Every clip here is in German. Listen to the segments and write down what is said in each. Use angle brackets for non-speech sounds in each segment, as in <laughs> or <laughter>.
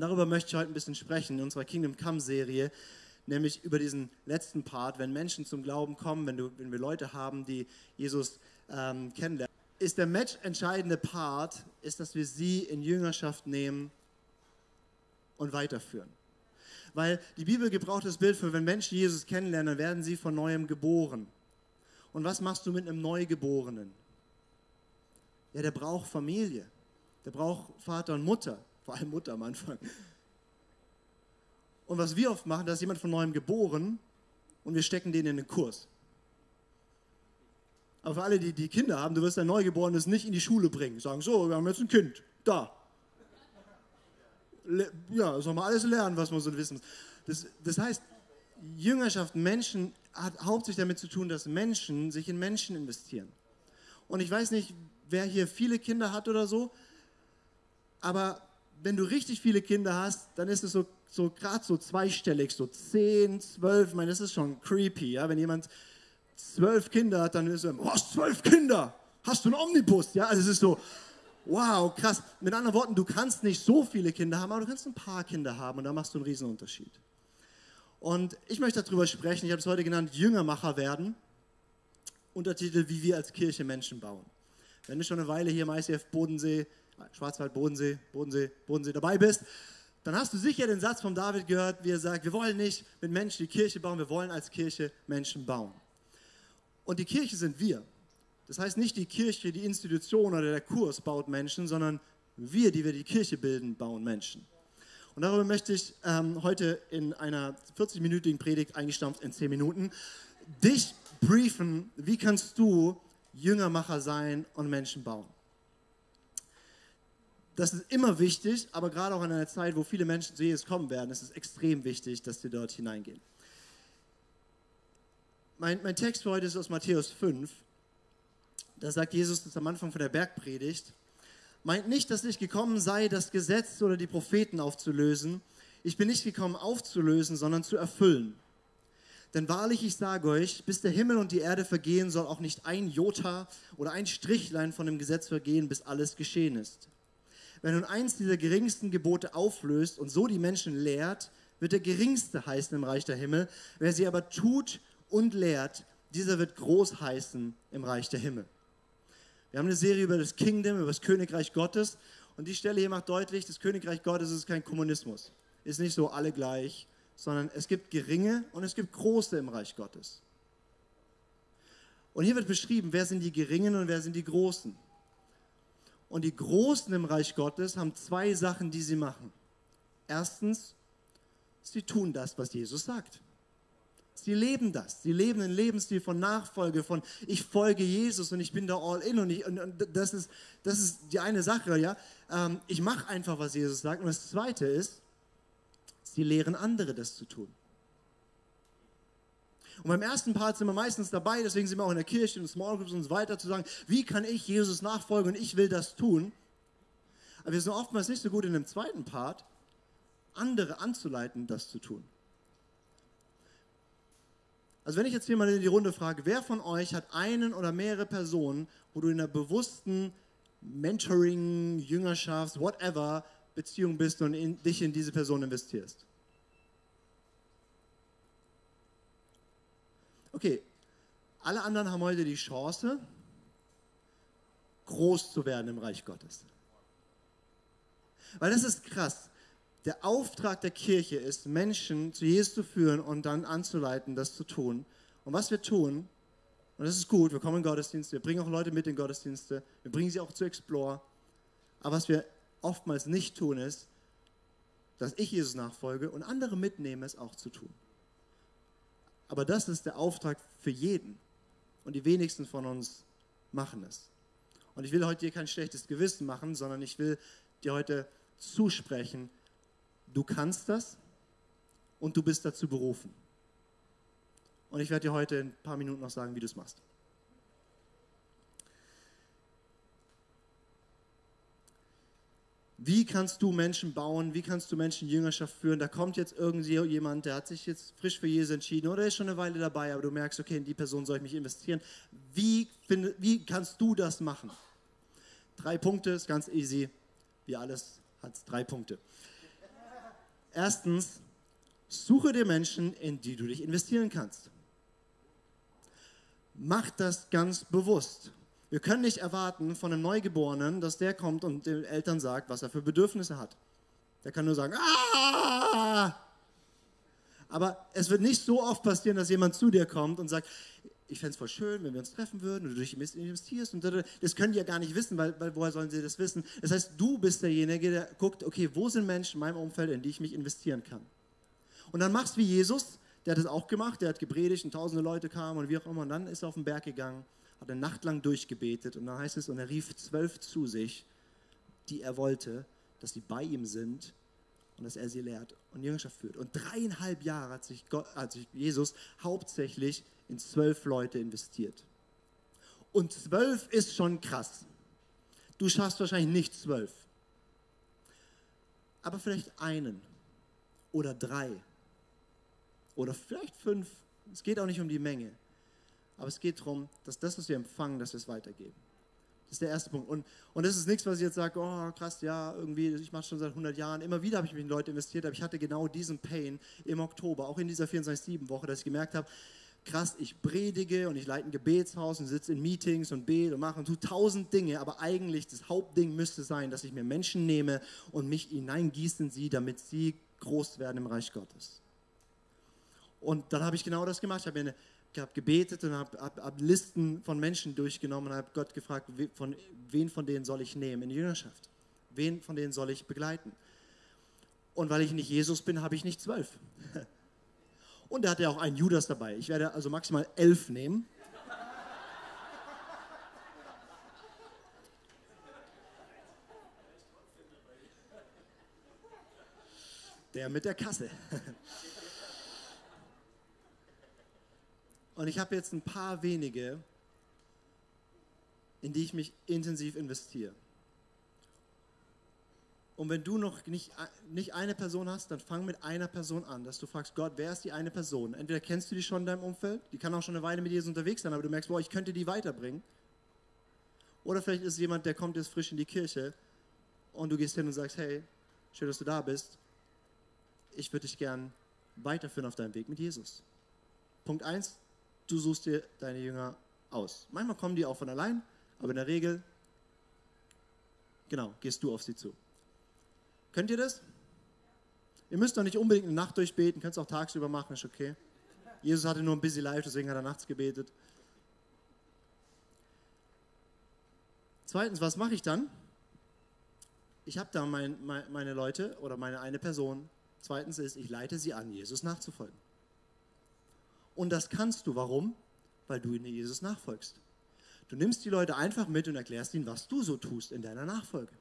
Und darüber möchte ich heute ein bisschen sprechen in unserer Kingdom Come Serie, nämlich über diesen letzten Part, wenn Menschen zum Glauben kommen, wenn, du, wenn wir Leute haben, die Jesus ähm, kennenlernen. Ist der match entscheidende Part, ist, dass wir sie in Jüngerschaft nehmen und weiterführen. Weil die Bibel gebraucht das Bild für, wenn Menschen Jesus kennenlernen, dann werden sie von neuem geboren. Und was machst du mit einem Neugeborenen? Ja, der braucht Familie. Der braucht Vater und Mutter. Vor allem Mutter am Anfang. Und was wir oft machen, da ist jemand von neuem geboren und wir stecken den in den Kurs. Aber für alle, die, die Kinder haben, du wirst ein Neugeborenes nicht in die Schule bringen. Sagen, so, wir haben jetzt ein Kind. Da. Ja, soll man alles lernen, was man so wissen muss. Das, das heißt, Jüngerschaft, Menschen, hat hauptsächlich damit zu tun, dass Menschen sich in Menschen investieren. Und ich weiß nicht, wer hier viele Kinder hat oder so, aber wenn du richtig viele Kinder hast, dann ist es so, so gerade so zweistellig, so 10, 12, ich meine, das ist schon creepy, ja, wenn jemand zwölf Kinder hat, dann ist er, oh, hast zwölf Kinder, hast du einen Omnibus, ja, also es ist so, wow, krass. Mit anderen Worten, du kannst nicht so viele Kinder haben, aber du kannst ein paar Kinder haben und da machst du einen riesen Unterschied. Und ich möchte darüber sprechen, ich habe es heute genannt, Jüngermacher werden. Untertitel, wie wir als Kirche Menschen bauen. Wenn du schon eine Weile hier im ICF Bodensee, Schwarzwald, Bodensee, Bodensee, Bodensee dabei bist, dann hast du sicher den Satz von David gehört, wie er sagt, wir wollen nicht mit Menschen die Kirche bauen, wir wollen als Kirche Menschen bauen. Und die Kirche sind wir. Das heißt nicht die Kirche, die Institution oder der Kurs baut Menschen, sondern wir, die wir die Kirche bilden, bauen Menschen. Und darüber möchte ich ähm, heute in einer 40-minütigen Predigt eingestampft in 10 Minuten dich briefen, wie kannst du Jüngermacher sein und Menschen bauen. Das ist immer wichtig, aber gerade auch in einer Zeit, wo viele Menschen zu Jesus kommen werden, ist es extrem wichtig, dass wir dort hineingehen. Mein, mein Text für heute ist aus Matthäus 5. Da sagt Jesus das am Anfang von der Bergpredigt meint nicht, dass ich gekommen sei, das Gesetz oder die Propheten aufzulösen. Ich bin nicht gekommen aufzulösen, sondern zu erfüllen. Denn wahrlich, ich sage euch, bis der Himmel und die Erde vergehen, soll auch nicht ein Jota oder ein Strichlein von dem Gesetz vergehen, bis alles geschehen ist. Wenn nun eins dieser geringsten Gebote auflöst und so die Menschen lehrt, wird der geringste heißen im Reich der Himmel. Wer sie aber tut und lehrt, dieser wird groß heißen im Reich der Himmel. Wir haben eine Serie über das Kingdom, über das Königreich Gottes. Und die Stelle hier macht deutlich, das Königreich Gottes ist kein Kommunismus. Ist nicht so alle gleich, sondern es gibt geringe und es gibt große im Reich Gottes. Und hier wird beschrieben, wer sind die Geringen und wer sind die Großen. Und die Großen im Reich Gottes haben zwei Sachen, die sie machen. Erstens, sie tun das, was Jesus sagt. Sie leben das. Sie leben einen Lebensstil von Nachfolge, von ich folge Jesus und ich bin da all in. Und, ich, und, und das, ist, das ist die eine Sache, ja. Ähm, ich mache einfach, was Jesus sagt. Und das zweite ist, sie lehren andere, das zu tun. Und beim ersten Part sind wir meistens dabei, deswegen sind wir auch in der Kirche, in Small Groups und so weiter, zu sagen, wie kann ich Jesus nachfolgen und ich will das tun. Aber wir sind oftmals nicht so gut in dem zweiten Part, andere anzuleiten, das zu tun. Also wenn ich jetzt hier mal in die Runde frage, wer von euch hat einen oder mehrere Personen, wo du in einer bewussten Mentoring, Jüngerschaft, whatever Beziehung bist und in, dich in diese Person investierst? Okay, alle anderen haben heute die Chance, groß zu werden im Reich Gottes. Weil das ist krass der Auftrag der Kirche ist, Menschen zu Jesus zu führen und dann anzuleiten, das zu tun. Und was wir tun, und das ist gut, wir kommen in Gottesdienste, wir bringen auch Leute mit in Gottesdienste, wir bringen sie auch zu Explore. Aber was wir oftmals nicht tun, ist, dass ich Jesus nachfolge und andere mitnehme, es auch zu tun. Aber das ist der Auftrag für jeden. Und die wenigsten von uns machen es. Und ich will heute dir kein schlechtes Gewissen machen, sondern ich will dir heute zusprechen, du kannst das und du bist dazu berufen. Und ich werde dir heute in ein paar Minuten noch sagen, wie du es machst. Wie kannst du Menschen bauen? Wie kannst du Menschen Jüngerschaft führen? Da kommt jetzt irgendwie jemand, der hat sich jetzt frisch für Jesus entschieden oder ist schon eine Weile dabei, aber du merkst, okay, in die Person soll ich mich investieren. Wie, find, wie kannst du das machen? Drei Punkte, ist ganz easy. Wie alles hat es drei Punkte. Erstens, suche dir Menschen, in die du dich investieren kannst. Mach das ganz bewusst. Wir können nicht erwarten von einem Neugeborenen, dass der kommt und den Eltern sagt, was er für Bedürfnisse hat. Der kann nur sagen, ah! Aber es wird nicht so oft passieren, dass jemand zu dir kommt und sagt, ich fände es voll schön, wenn wir uns treffen würden und du dich investierst. Und das können die ja gar nicht wissen, weil, weil woher sollen sie das wissen? Das heißt, du bist derjenige, der guckt, okay, wo sind Menschen in meinem Umfeld, in die ich mich investieren kann? Und dann machst du wie Jesus, der hat das auch gemacht, der hat gepredigt und tausende Leute kamen und wie auch immer. Und dann ist er auf den Berg gegangen, hat eine Nacht lang durchgebetet und dann heißt es, und er rief zwölf zu sich, die er wollte, dass sie bei ihm sind und dass er sie lehrt und Jüngerschaft führt. Und dreieinhalb Jahre hat sich, Gott, hat sich Jesus hauptsächlich in zwölf Leute investiert. Und zwölf ist schon krass. Du schaffst wahrscheinlich nicht zwölf. Aber vielleicht einen oder drei oder vielleicht fünf. Es geht auch nicht um die Menge. Aber es geht darum, dass das, was wir empfangen, dass wir es weitergeben. Das ist der erste Punkt. Und, und das ist nichts, was ich jetzt sage, oh krass, ja, irgendwie, ich mache schon seit 100 Jahren. Immer wieder habe ich mich in Leute investiert, aber ich hatte genau diesen Pain im Oktober, auch in dieser 24-7-Woche, dass ich gemerkt habe, krass, ich predige und ich leite ein Gebetshaus und sitze in Meetings und bete und mache und tue tausend Dinge, aber eigentlich das Hauptding müsste sein, dass ich mir Menschen nehme und mich hineingieße in sie, damit sie groß werden im Reich Gottes. Und dann habe ich genau das gemacht. Ich habe eine ich habe gebetet und habe hab, hab Listen von Menschen durchgenommen und habe Gott gefragt, von, wen von denen soll ich nehmen in die Jüngerschaft? Wen von denen soll ich begleiten? Und weil ich nicht Jesus bin, habe ich nicht zwölf. <laughs> Und er hatte auch einen Judas dabei. Ich werde also maximal elf nehmen. <laughs> Der mit der Kasse. <laughs> Und ich habe jetzt ein paar wenige, in die ich mich intensiv investiere. Und wenn du noch nicht, nicht eine Person hast, dann fang mit einer Person an, dass du fragst, Gott, wer ist die eine Person? Entweder kennst du die schon in deinem Umfeld, die kann auch schon eine Weile mit Jesus unterwegs sein, aber du merkst, boah, ich könnte die weiterbringen. Oder vielleicht ist es jemand, der kommt jetzt frisch in die Kirche und du gehst hin und sagst, hey, schön, dass du da bist. Ich würde dich gern weiterführen auf deinem Weg mit Jesus. Punkt 1, du suchst dir deine Jünger aus. Manchmal kommen die auch von allein, aber in der Regel, genau, gehst du auf sie zu. Könnt ihr das? Ihr müsst doch nicht unbedingt eine Nacht durchbeten, könnt es auch tagsüber machen, ist okay. Jesus hatte nur ein busy life, deswegen hat er nachts gebetet. Zweitens, was mache ich dann? Ich habe da mein, mein, meine Leute oder meine eine Person. Zweitens ist, ich leite sie an, Jesus nachzufolgen. Und das kannst du. Warum? Weil du Jesus nachfolgst. Du nimmst die Leute einfach mit und erklärst ihnen, was du so tust in deiner Nachfolge.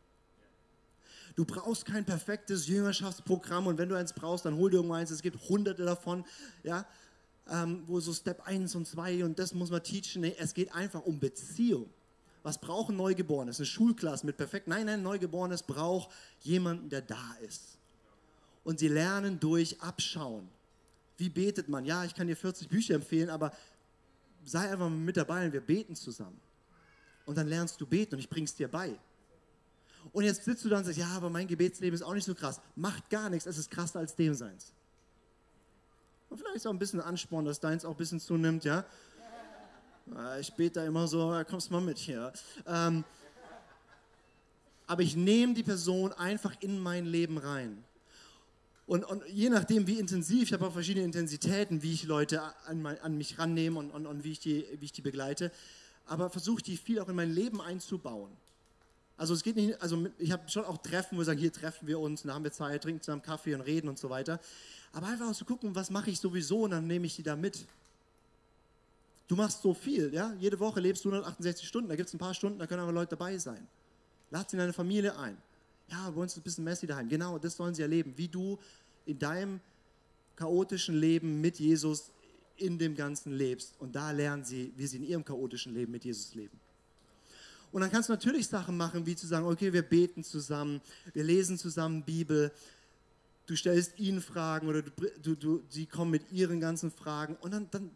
Du brauchst kein perfektes Jüngerschaftsprogramm und wenn du eins brauchst, dann hol dir irgendwo eins. Es gibt hunderte davon, ja, ähm, wo so Step 1 und 2 und das muss man teachen. Nee, es geht einfach um Beziehung. Was brauchen Neugeborenes? Eine Schulklasse mit perfekt. Nein, nein, Neugeborenes braucht jemanden, der da ist. Und sie lernen durch Abschauen wie betet man? Ja, ich kann dir 40 Bücher empfehlen, aber sei einfach mit dabei und wir beten zusammen. Und dann lernst du beten und ich bring's dir bei. Und jetzt sitzt du da und sagst, ja, aber mein Gebetsleben ist auch nicht so krass. Macht gar nichts, es ist krasser als dem seins. Und vielleicht ist auch ein bisschen Ansporn, dass deins auch ein bisschen zunimmt, ja. Ich bete da immer so, kommst mal mit hier. Ähm, aber ich nehme die Person einfach in mein Leben rein. Und, und je nachdem, wie intensiv, ich habe auch verschiedene Intensitäten, wie ich Leute an, an mich rannehme und, und, und wie, ich die, wie ich die begleite, aber versuche die viel auch in mein Leben einzubauen. Also es geht nicht, also ich habe schon auch Treffen, wo wir sagen, hier treffen wir uns, dann haben wir Zeit, trinken zusammen Kaffee und reden und so weiter. Aber einfach auch zu gucken, was mache ich sowieso und dann nehme ich die da mit. Du machst so viel, ja? Jede Woche lebst du 168 Stunden, da gibt es ein paar Stunden, da können aber Leute dabei sein. Lad sie in deine Familie ein. Ja, bei uns ist ein bisschen messy daheim. Genau, das sollen sie erleben, wie du in deinem chaotischen Leben mit Jesus in dem Ganzen lebst. Und da lernen sie, wie sie in ihrem chaotischen Leben mit Jesus leben. Und dann kannst du natürlich Sachen machen, wie zu sagen, okay, wir beten zusammen, wir lesen zusammen Bibel, du stellst ihnen Fragen oder du, du, du, sie kommen mit ihren ganzen Fragen und dann, dann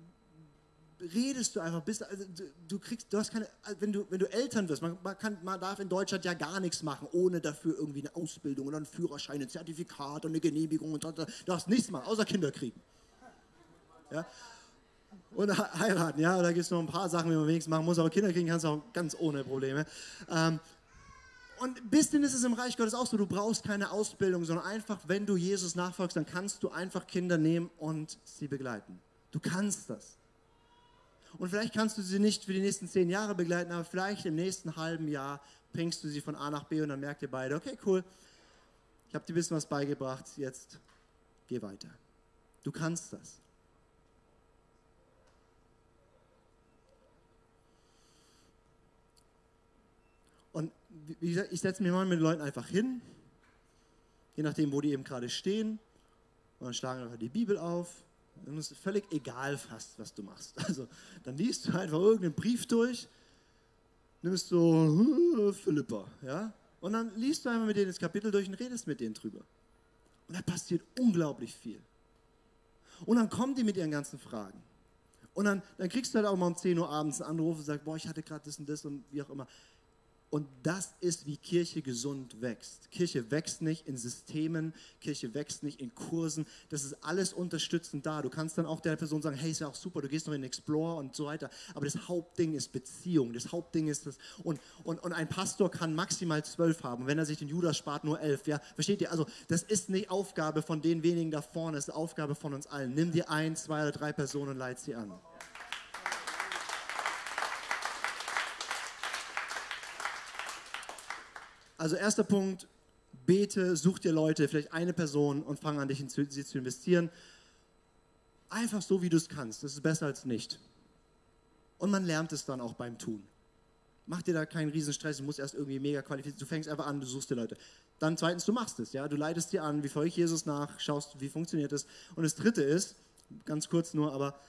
redest du einfach, bist, also du, du, kriegst, du hast keine, wenn du, wenn du Eltern wirst, man, man, kann, man darf in Deutschland ja gar nichts machen, ohne dafür irgendwie eine Ausbildung oder einen Führerschein, ein Zertifikat und eine Genehmigung und du darfst nichts machen, außer Kinder kriegen. Ja? Und heiraten, ja, da gibt es noch ein paar Sachen, die man wenigstens machen muss, aber Kinder kriegen kannst du auch ganz ohne Probleme. Ähm, und ein bisschen ist es im Reich Gottes auch so, du brauchst keine Ausbildung, sondern einfach, wenn du Jesus nachfolgst, dann kannst du einfach Kinder nehmen und sie begleiten. Du kannst das. Und vielleicht kannst du sie nicht für die nächsten zehn Jahre begleiten, aber vielleicht im nächsten halben Jahr bringst du sie von A nach B und dann merkt ihr beide, okay, cool, ich habe dir ein bisschen was beigebracht, jetzt geh weiter. Du kannst das. Und wie gesagt, ich setze mich mal mit den Leuten einfach hin, je nachdem, wo die eben gerade stehen, und dann schlagen einfach die Bibel auf dann ist völlig egal fast, was du machst. Also dann liest du einfach irgendeinen Brief durch, nimmst so Philippa, ja, und dann liest du einfach mit denen das Kapitel durch und redest mit denen drüber. Und da passiert unglaublich viel. Und dann kommen die mit ihren ganzen Fragen. Und dann, dann kriegst du halt auch mal um 10 Uhr abends einen Anruf und sagst, boah, ich hatte gerade das und das und wie auch immer. Und das ist, wie Kirche gesund wächst. Kirche wächst nicht in Systemen, Kirche wächst nicht in Kursen. Das ist alles unterstützend da. Du kannst dann auch der Person sagen, hey, ist ja auch super, du gehst noch in den Explore und so weiter. Aber das Hauptding ist Beziehung. Das Hauptding ist das. Und, und, und ein Pastor kann maximal zwölf haben. Wenn er sich den Judas spart, nur elf. Ja, versteht ihr? Also, das ist nicht Aufgabe von den wenigen da vorne, das ist Aufgabe von uns allen. Nimm dir ein, zwei oder drei Personen und leit sie an. Also erster Punkt, bete, such dir Leute, vielleicht eine Person und fang an, dich in sie zu investieren. Einfach so, wie du es kannst. Das ist besser als nicht. Und man lernt es dann auch beim Tun. Mach dir da keinen Riesenstress, du musst erst irgendwie mega qualifiziert. Du fängst einfach an, du suchst dir Leute. Dann zweitens, du machst es, ja. Du leitest dir an, wie folge ich Jesus nach, schaust, wie funktioniert es. Und das dritte ist, ganz kurz nur, aber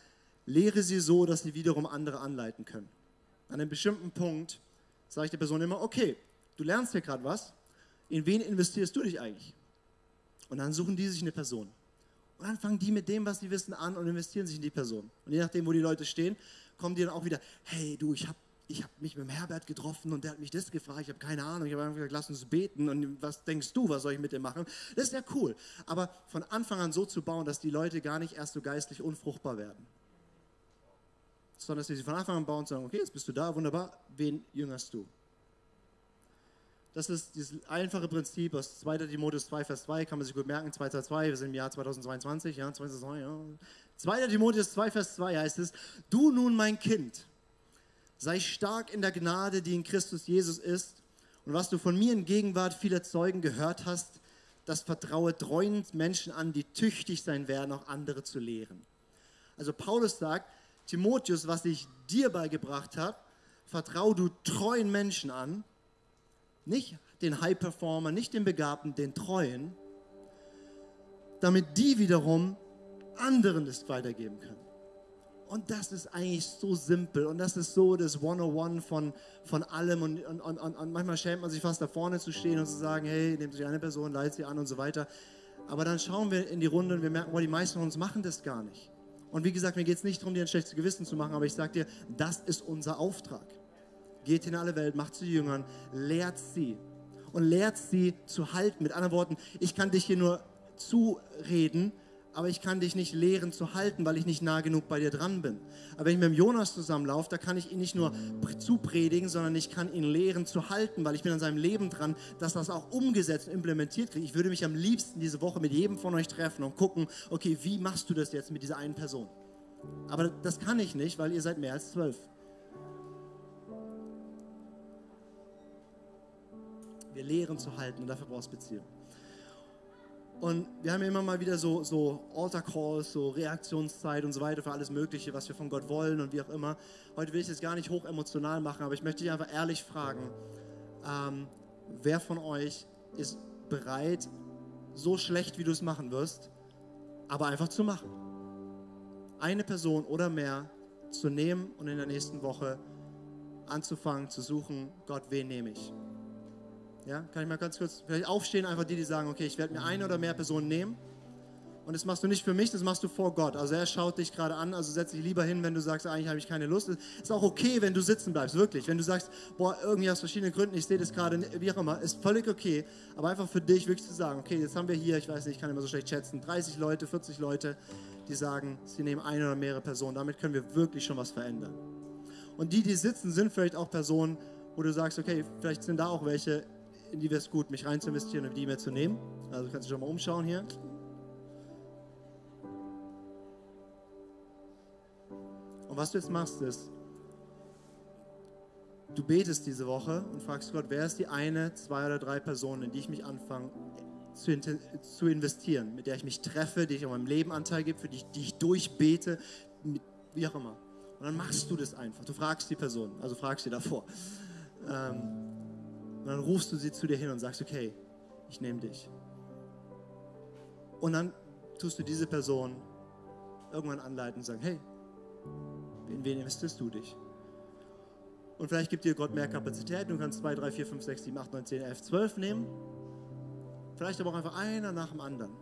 lehre sie so, dass sie wiederum andere anleiten können. An einem bestimmten Punkt sage ich der Person immer, okay, du lernst hier gerade was, in wen investierst du dich eigentlich? Und dann suchen die sich eine Person. Und dann fangen die mit dem, was sie wissen, an und investieren sich in die Person. Und je nachdem, wo die Leute stehen, kommen die dann auch wieder, hey du, ich habe ich hab mich mit dem Herbert getroffen und der hat mich das gefragt, ich habe keine Ahnung, ich habe einfach gesagt, lass uns beten und was denkst du, was soll ich mit dem machen? Das ist ja cool. Aber von Anfang an so zu bauen, dass die Leute gar nicht erst so geistlich unfruchtbar werden. Sondern dass sie von Anfang an bauen und sagen, okay, jetzt bist du da, wunderbar, wen jüngerst du? Das ist dieses einfache Prinzip aus 2. Timotheus 2, Vers 2, kann man sich gut merken, 2, 2, 2, wir sind im Jahr 2022, ja, 2002, ja. 2. Timotheus 2, Vers 2 heißt es, du nun mein Kind, sei stark in der Gnade, die in Christus Jesus ist, und was du von mir in Gegenwart vieler Zeugen gehört hast, das vertraue treuen Menschen an, die tüchtig sein werden, auch andere zu lehren. Also Paulus sagt, Timotheus, was ich dir beigebracht habe, vertraue du treuen Menschen an, nicht den High-Performer, nicht den Begabten, den Treuen, damit die wiederum anderen das weitergeben können. Und das ist eigentlich so simpel und das ist so das 101 von, von allem. Und, und, und, und manchmal schämt man sich fast da vorne zu stehen und zu sagen, hey, nehmt sich eine Person, leitet sie an und so weiter. Aber dann schauen wir in die Runde und wir merken, oh, die meisten von uns machen das gar nicht. Und wie gesagt, mir geht es nicht darum, dir ein schlechtes Gewissen zu machen, aber ich sage dir, das ist unser Auftrag geht in alle Welt, macht sie Jüngern, lehrt sie und lehrt sie zu halten. Mit anderen Worten, ich kann dich hier nur zureden, aber ich kann dich nicht lehren zu halten, weil ich nicht nah genug bei dir dran bin. Aber wenn ich mit dem Jonas zusammenlaufe, da kann ich ihn nicht nur zupredigen, sondern ich kann ihn lehren zu halten, weil ich bin an seinem Leben dran, dass das auch umgesetzt und implementiert kriegt. Ich würde mich am liebsten diese Woche mit jedem von euch treffen und gucken, okay, wie machst du das jetzt mit dieser einen Person? Aber das kann ich nicht, weil ihr seid mehr als zwölf. Wir lehren zu halten und dafür brauchst du Beziehung. Und wir haben ja immer mal wieder so, so Altar Calls, so Reaktionszeit und so weiter für alles Mögliche, was wir von Gott wollen und wie auch immer. Heute will ich es gar nicht hoch emotional machen, aber ich möchte dich einfach ehrlich fragen, ähm, wer von euch ist bereit, so schlecht wie du es machen wirst, aber einfach zu machen? Eine Person oder mehr zu nehmen und in der nächsten Woche anzufangen zu suchen, Gott, wen nehme ich? Ja, kann ich mal ganz kurz vielleicht aufstehen, einfach die, die sagen, okay, ich werde mir eine oder mehr Personen nehmen Und das machst du nicht für mich, das machst du vor Gott. Also er schaut dich gerade an, also setz dich lieber hin, wenn du sagst, eigentlich habe ich keine Lust. Ist auch okay, wenn du sitzen bleibst, wirklich. Wenn du sagst, boah, irgendwie aus verschiedenen Gründen, ich sehe das gerade, wie auch immer, ist völlig okay. Aber einfach für dich wirklich zu sagen, okay, jetzt haben wir hier, ich weiß nicht, ich kann immer so schlecht schätzen, 30 Leute, 40 Leute, die sagen, sie nehmen eine oder mehrere Personen. Damit können wir wirklich schon was verändern. Und die, die sitzen, sind vielleicht auch Personen, wo du sagst, okay, vielleicht sind da auch welche, in die wäre es gut, mich rein zu investieren und die mehr zu nehmen. Also kannst du schon mal umschauen hier. Und was du jetzt machst, ist, du betest diese Woche und fragst Gott, wer ist die eine, zwei oder drei Personen, in die ich mich anfange zu, zu investieren, mit der ich mich treffe, die ich an meinem Leben Anteil gebe, für die die ich durchbete, mit, wie auch immer. Und dann machst du das einfach. Du fragst die Person, also fragst sie davor. Ähm, und dann rufst du sie zu dir hin und sagst, okay, ich nehme dich. Und dann tust du diese Person irgendwann anleiten und sagen, hey, in wen investierst du dich? Und vielleicht gibt dir Gott mehr Kapazität. Du kannst 2, 3, 4, 5, 6, 7, 8, 9, 10, 11, 12 nehmen. Vielleicht aber auch einfach einer nach dem anderen.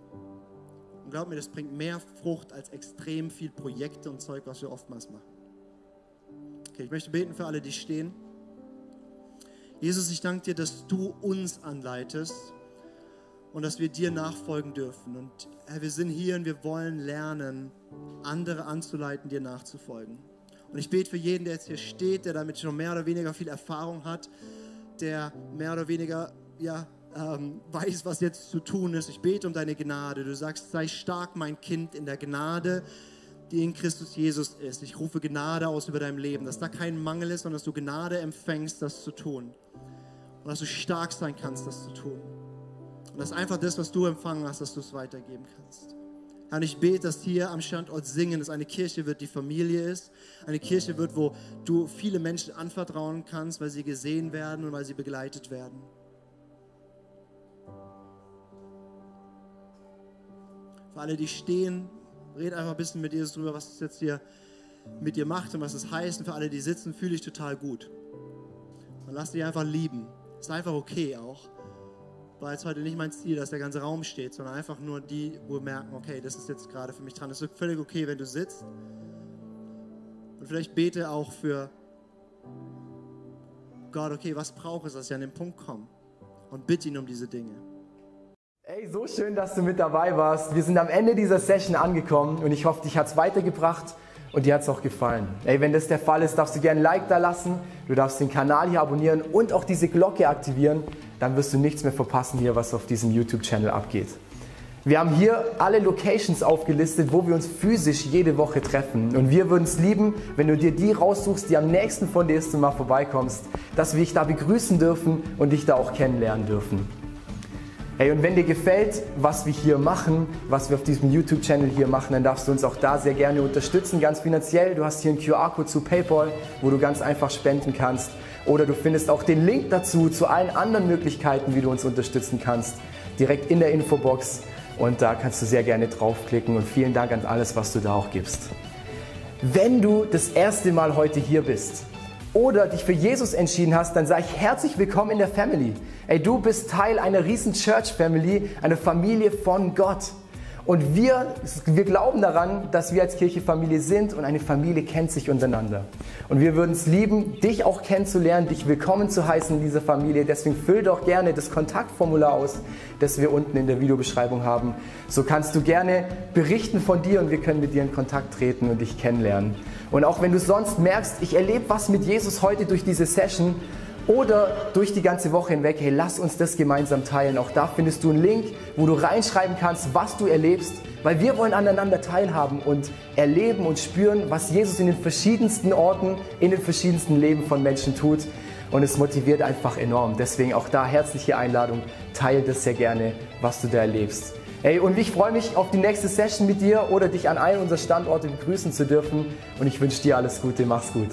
Und glaub mir, das bringt mehr Frucht als extrem viel Projekte und Zeug, was wir oftmals machen. Okay, ich möchte beten für alle, die stehen. Jesus, ich danke dir, dass du uns anleitest und dass wir dir nachfolgen dürfen. Und Herr, wir sind hier und wir wollen lernen, andere anzuleiten, dir nachzufolgen. Und ich bete für jeden, der jetzt hier steht, der damit schon mehr oder weniger viel Erfahrung hat, der mehr oder weniger ja, ähm, weiß, was jetzt zu tun ist. Ich bete um deine Gnade. Du sagst, sei stark, mein Kind, in der Gnade, die in Christus Jesus ist. Ich rufe Gnade aus über dein Leben, dass da kein Mangel ist, sondern dass du Gnade empfängst, das zu tun. Und dass du stark sein kannst, das zu tun. Und dass einfach das, was du empfangen hast, dass du es weitergeben kannst. Herr, und ich bete, dass hier am Standort Singen es eine Kirche wird, die Familie ist. Eine Kirche wird, wo du viele Menschen anvertrauen kannst, weil sie gesehen werden und weil sie begleitet werden. Für alle, die stehen, red einfach ein bisschen mit Jesus drüber, was es jetzt hier mit dir macht und was es heißt. Und für alle, die sitzen, fühle ich total gut. Und lass dich einfach lieben. Ist einfach okay auch war jetzt heute nicht mein Ziel, dass der ganze Raum steht, sondern einfach nur die, wo wir merken, okay, das ist jetzt gerade für mich dran. Es ist völlig okay, wenn du sitzt. Und vielleicht bete auch für Gott, okay, was brauche ich, dass ich an den Punkt komme? Und bitte ihn um diese Dinge. Ey, so schön, dass du mit dabei warst. Wir sind am Ende dieser Session angekommen und ich hoffe, dich hat es weitergebracht und dir hat es auch gefallen. Ey, wenn das der Fall ist, darfst du gerne ein Like da lassen, du darfst den Kanal hier abonnieren und auch diese Glocke aktivieren, dann wirst du nichts mehr verpassen hier, was auf diesem YouTube-Channel abgeht. Wir haben hier alle Locations aufgelistet, wo wir uns physisch jede Woche treffen. Und wir würden es lieben, wenn du dir die raussuchst, die am nächsten von dir ist und mal vorbeikommst, dass wir dich da begrüßen dürfen und dich da auch kennenlernen dürfen. Hey, und wenn dir gefällt, was wir hier machen, was wir auf diesem YouTube-Channel hier machen, dann darfst du uns auch da sehr gerne unterstützen, ganz finanziell. Du hast hier einen QR-Code zu PayPal, wo du ganz einfach spenden kannst. Oder du findest auch den Link dazu zu allen anderen Möglichkeiten, wie du uns unterstützen kannst, direkt in der Infobox. Und da kannst du sehr gerne draufklicken. Und vielen Dank an alles, was du da auch gibst. Wenn du das erste Mal heute hier bist, oder dich für Jesus entschieden hast, dann sage ich herzlich willkommen in der Family. Ey, du bist Teil einer riesen Church Family, einer Familie von Gott. Und wir, wir glauben daran, dass wir als Kirche Familie sind und eine Familie kennt sich untereinander. Und wir würden es lieben, dich auch kennenzulernen, dich willkommen zu heißen in dieser Familie. Deswegen füll doch gerne das Kontaktformular aus, das wir unten in der Videobeschreibung haben. So kannst du gerne berichten von dir und wir können mit dir in Kontakt treten und dich kennenlernen. Und auch wenn du sonst merkst, ich erlebe was mit Jesus heute durch diese Session, oder durch die ganze Woche hinweg, hey, lass uns das gemeinsam teilen. Auch da findest du einen Link, wo du reinschreiben kannst, was du erlebst, weil wir wollen aneinander teilhaben und erleben und spüren, was Jesus in den verschiedensten Orten, in den verschiedensten Leben von Menschen tut. Und es motiviert einfach enorm. Deswegen auch da herzliche Einladung, teile das sehr gerne, was du da erlebst. Hey, und ich freue mich auf die nächste Session mit dir oder dich an einem unserer Standorte begrüßen zu dürfen. Und ich wünsche dir alles Gute, mach's gut.